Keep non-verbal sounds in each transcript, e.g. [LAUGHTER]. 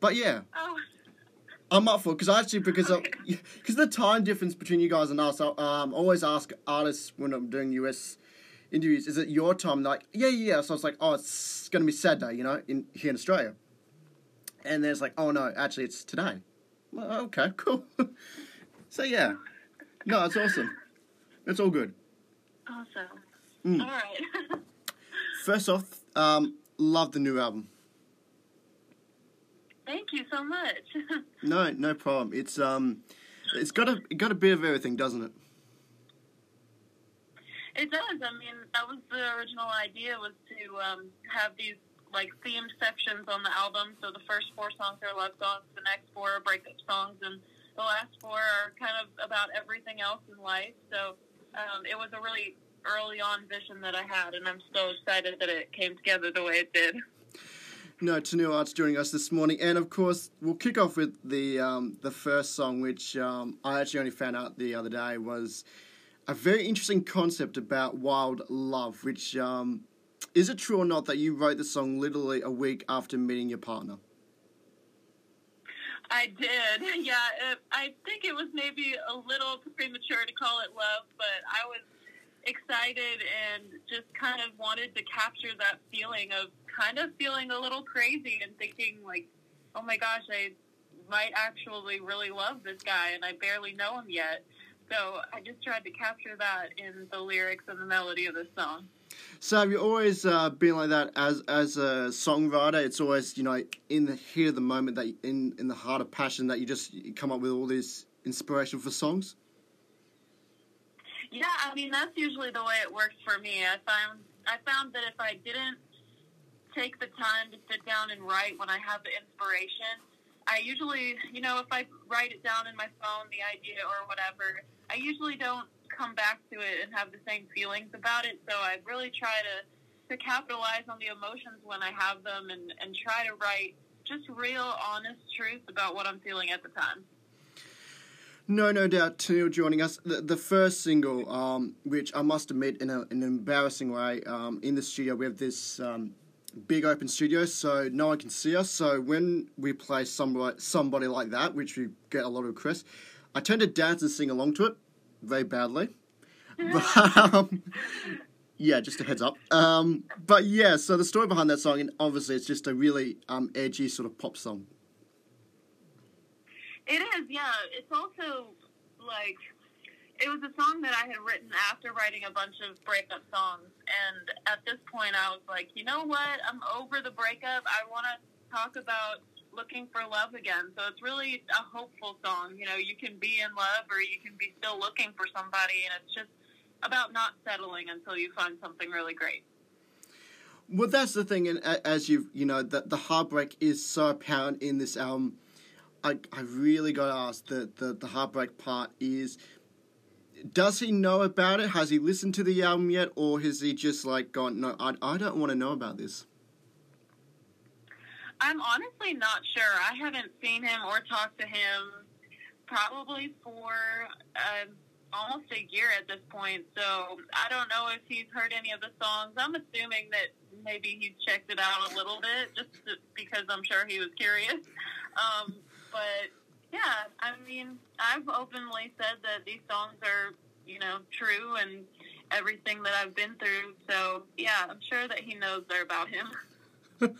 but yeah, Oh, I'm up for it because actually because because [LAUGHS] the time difference between you guys and us. I um, always ask artists when I'm doing US interviews, is it your time? Like, yeah, yeah. So I was like, oh, it's gonna be Saturday, you know, in here in Australia. And then it's like, oh no, actually it's today. Well, okay, [LAUGHS] cool. so yeah, no, it's awesome. It's all good. awesome. Mm. All right. [LAUGHS] First off, um, love the new album. Thank you so much. [LAUGHS] No, no problem. It's um, it's got a it got a bit of everything, doesn't it? It does. I mean, that was the original idea was to um, have these like themed sections on the album. So the first four songs are love songs, the next four are breakup songs, and the last four are kind of about everything else in life. So um, it was a really early on vision that I had, and I'm so excited that it came together the way it did. No, Tenille Arts joining us this morning, and of course we'll kick off with the um, the first song, which um, I actually only found out the other day was a very interesting concept about wild love. Which um, is it true or not that you wrote the song literally a week after meeting your partner? I did. [LAUGHS] Yeah, it, I think it was maybe a little premature to call it love, but I was excited and just kind of wanted to capture that feeling of kind of feeling a little crazy and thinking like, oh my gosh, I might actually really love this guy and I barely know him yet. So I just tried to capture that in the lyrics and the melody of this song. So have you always uh, been like that as as a songwriter? It's always you know in the of the moment that you, in in the heart of passion that you just you come up with all this inspiration for songs. Yeah, I mean that's usually the way it works for me. I found I found that if I didn't take the time to sit down and write when I have the inspiration, I usually, you know, if I write it down in my phone, the idea or whatever, I usually don't come back to it and have the same feelings about it. So I really try to to capitalize on the emotions when I have them and and try to write just real honest truth about what I'm feeling at the time. No, no doubt, Tenille joining us. The, the first single, um, which I must admit, in a, an embarrassing way, um, in the studio, we have this um, big open studio, so no one can see us. So when we play somebody, somebody like that, which we get a lot of requests, I tend to dance and sing along to it very badly. [LAUGHS] But, um, yeah, just a heads up. Um, but yeah, so the story behind that song, and obviously it's just a really um, edgy sort of pop song. It is, yeah. It's also like it was a song that I had written after writing a bunch of breakup songs, and at this point, I was like, you know what? I'm over the breakup. I want to talk about looking for love again. So it's really a hopeful song. You know, you can be in love, or you can be still looking for somebody, and it's just about not settling until you find something really great. Well, that's the thing, and as you you know, the the heartbreak is so apparent in this album. I I really got to ask the, the the heartbreak part is. Does he know about it? Has he listened to the album yet, or has he just like gone? No, I, I don't want to know about this. I'm honestly not sure. I haven't seen him or talked to him probably for uh, almost a year at this point. So I don't know if he's heard any of the songs. I'm assuming that maybe he's checked it out a little bit just to, because I'm sure he was curious. Um, but yeah, I mean, I've openly said that these songs are, you know, true and everything that I've been through. So yeah, I'm sure that he knows they're about him. [LAUGHS]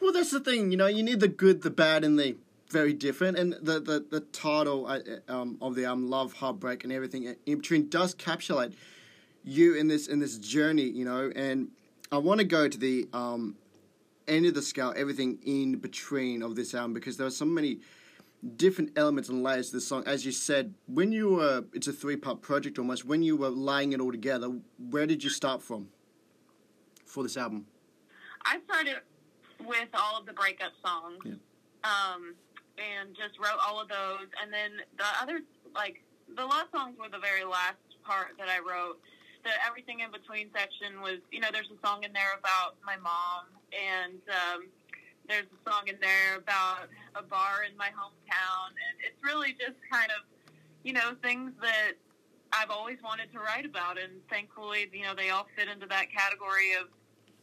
Well, that's the thing, you know, you need the good, the bad, and the very different. And the the, the title um, of the album, Love, Heartbreak, and everything in between, does capsulate you in this in this journey, you know. And I want to go to the um, end of the scale, everything in between of this album, because there are so many different elements and layers to the song. As you said, when you were, it's a three part project almost. When you were laying it all together, where did you start from for this album? I started with all of the breakup songs, Yeah. um, and just wrote all of those. And then the other, like the love songs, were the very last part that I wrote. The everything in between section was, you know, there's a song in there about my mom, and um, there's a song in there about a bar in my hometown, and it's really just kind of, you know, things that I've always wanted to write about, and thankfully, you know, they all fit into that category of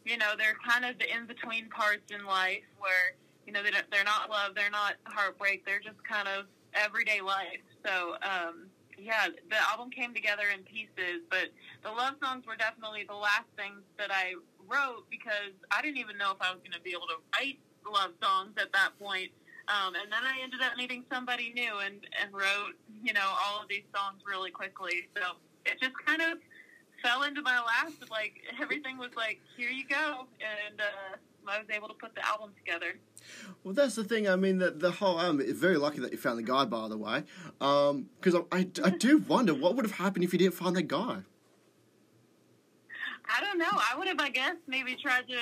you know, they're kind of the in between parts in life where you know, they don't, they're not love, they're not heartbreak, they're just kind of everyday life. So, um, yeah, the album came together in pieces, but the love songs were definitely the last things that I wrote because I didn't even know if I was going to be able to write love songs at that point. Um, and then I ended up meeting somebody new and, and wrote, you know, all of these songs really quickly. So it just kind of fell into my lap. Like everything was like, here you go. And, uh, I was able to put the album together. Well, that's the thing. I mean, the, the whole album. It's very lucky that you found the guy, by the way, because um, I, I, I do wonder what would have happened if you didn't find that guy. I don't know. I would have, I guess, maybe tried to,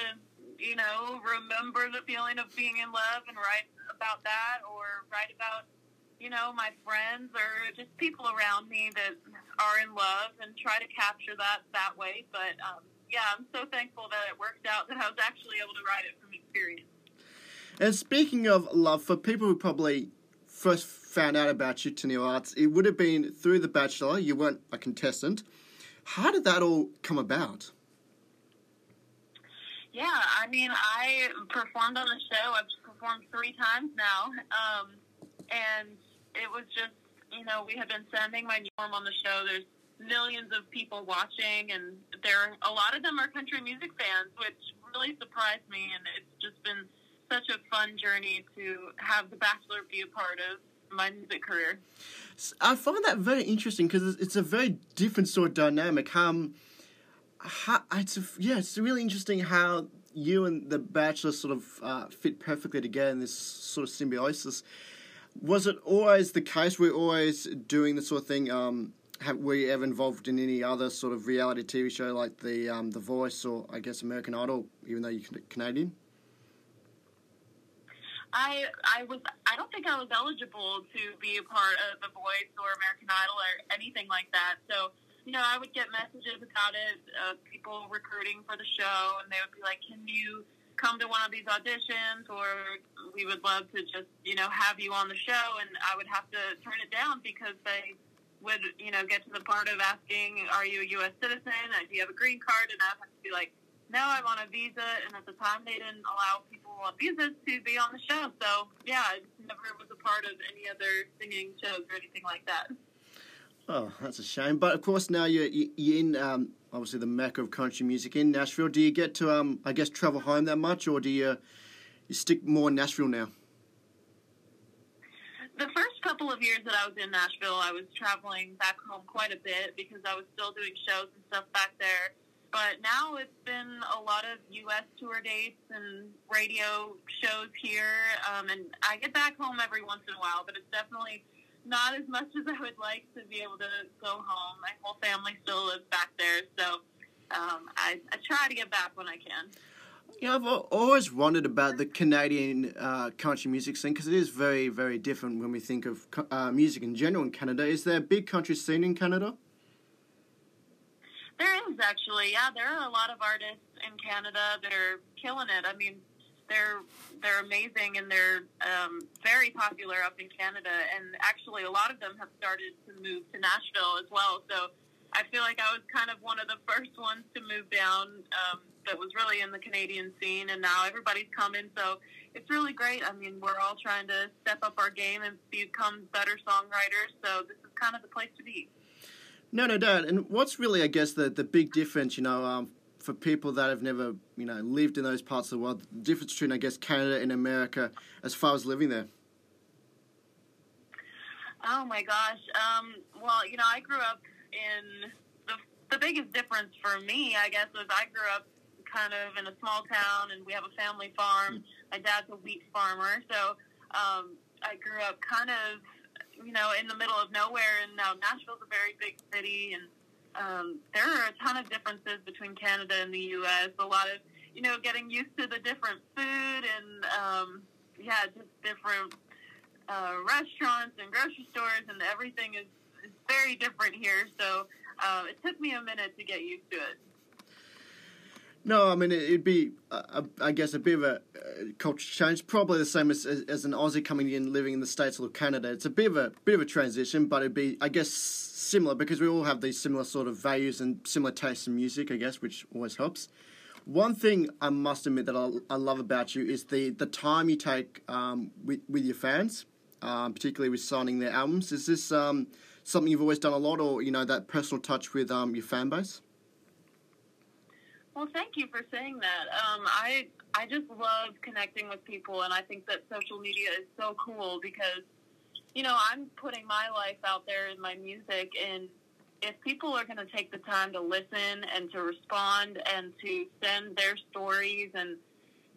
you know, remember the feeling of being in love and write about that, or write about, you know, my friends or just people around me that are in love, and try to capture that that way. But um, yeah, I'm so thankful that it worked out that I was actually able to write it from experience. And speaking of love, for people who probably first found out about you, Tenille Arts, it would have been through The Bachelor. You weren't a contestant. How did that all come about? Yeah, I mean, I performed on the show. I've performed three times now. Um, and it was just, you know, we had been sending my form on the show. There's millions of people watching, and there a lot of them are country music fans, which really surprised me. And it's just been such a fun journey to have The Bachelor be a part of my music career. I find that very interesting because it's a very different sort of dynamic. Um, how, it's a, yeah, it's really interesting how you and The Bachelor sort of uh, fit perfectly together in this sort of symbiosis. Was it always the case? We're always doing the sort of thing. Um, have, were you ever involved in any other sort of reality TV show like the um, The Voice or I guess American Idol, even though you're Canadian? I I was I don't think I was eligible to be a part of The Voice or American Idol or anything like that. So you know, I would get messages about it, uh, people recruiting for the show, and they would be like, "Can you come to one of these auditions?" Or we would love to just you know have you on the show, and I would have to turn it down because they would, you know, get to the part of asking, "Are you a U.S. citizen? Uh, do you have a green card?" And I have to be like, "No, I'm on a visa." And at the time, they didn't allow people on visas to be on the show. So yeah, I never was a part of any other singing shows or anything like that. Oh, that's a shame. But of course, now you're you're in um, obviously the mecca of country music in Nashville. Do you get to um, I guess travel home that much, or do you you stick more in Nashville now? the first couple of years that I was in Nashville, I was traveling back home quite a bit because I was still doing shows and stuff back there. But now it's been a lot of U.S. tour dates and radio shows here. Um, and I get back home every once in a while, but it's definitely not as much as I would like to be able to go home. My whole family still lives back there. So um, I, I try to get back when I can. You know, I've always wondered about the Canadian uh, country music scene because it is very, very different when we think of uh, music in general in Canada. Is there a big country scene in Canada? There is actually, yeah. There are a lot of artists in Canada that are killing it. I mean, they're they're amazing and they're um, very popular up in Canada. And actually, a lot of them have started to move to Nashville as well. So I feel like I was kind of one of the first ones to move down um, that was really in the Canadian scene, and now everybody's coming. So it's really great. I mean, we're all trying to step up our game and become better songwriters. So this is kind of the place to be. No, no doubt. And what's really, I guess, the the big difference, you know, um, for people that have never, you know, lived in those parts of the world, the difference between, I guess, Canada and America as far as living there. Oh my gosh. Um, well, you know, I grew up in the the biggest difference for me, I guess, was I grew up kind of in a small town, and we have a family farm. My dad's a wheat farmer, so um, I grew up kind of, you know, in the middle of nowhere. And now Nashville's a very big city, and um, there are a ton of differences between Canada and the U.S. A lot of, you know, getting used to the different food and, um, yeah, just different uh, restaurants and grocery stores, and everything is, is very different here. So uh, it took me a minute to get used to it. No, I mean it'd be, uh, I guess, a bit of a uh, culture change. Probably the same as, as an Aussie coming in, living in the states or Canada. It's a bit of a bit of a transition, but it'd be, I guess, similar because we all have these similar sort of values and similar tastes in music. I guess, which always helps. One thing I must admit that I, I love about you is the, the time you take um, with, with your fans, um, particularly with signing their albums. Is this um, something you've always done a lot, or you know that personal touch with um, your fan base? Well, thank you for saying that. Um, I I just love connecting with people, and I think that social media is so cool because, you know, I'm putting my life out there in my music, and if people are going to take the time to listen and to respond and to send their stories and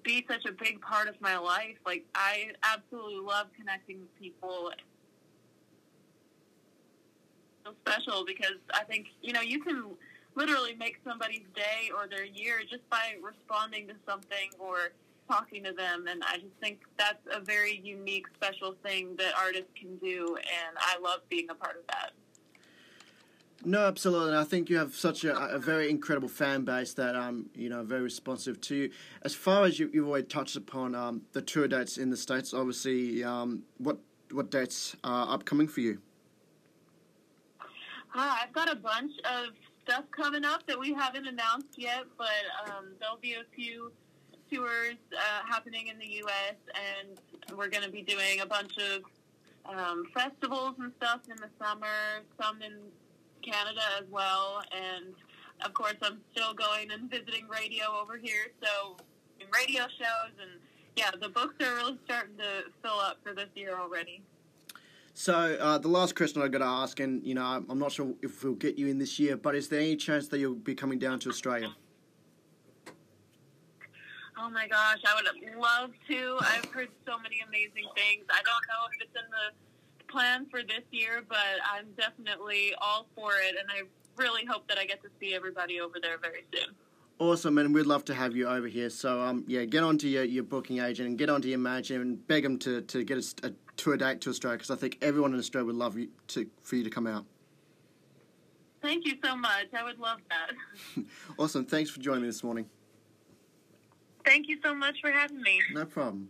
be such a big part of my life, like I absolutely love connecting with people. So special because I think you know you can literally make somebody's day or their year just by responding to something or talking to them. And I just think that's a very unique, special thing that artists can do. And I love being a part of that. No, absolutely. And I think you have such a, a very incredible fan base that um you know very responsive to you. As far as you, you've already touched upon um the tour dates in the states, obviously um what what dates are upcoming for you? Uh, I've got a bunch of stuff coming up that we haven't announced yet, but um, there'll be a few tours uh, happening in the U.S. and we're going to be doing a bunch of um, festivals and stuff in the summer, some in Canada as well, and of course I'm still going and visiting radio over here, so radio shows and yeah, the books are really starting to fill up for this year already. So uh, the last question I've got to ask, and you know, I'm not sure if we'll get you in this year, but is there any chance that you'll be coming down to Australia? Oh my gosh, I would love to. I've heard so many amazing things. I don't know if it's in the plan for this year, but I'm definitely all for it, and I really hope that I get to see everybody over there very soon. Awesome, and we'd love to have you over here. So, um, yeah, get onto your, your booking agent and get onto your manager and beg them to, to get a, a tour date to Australia because I think everyone in Australia would love you to for you to come out. Thank you so much. I would love that. [LAUGHS] awesome. Thanks for joining me this morning. Thank you so much for having me. No problem.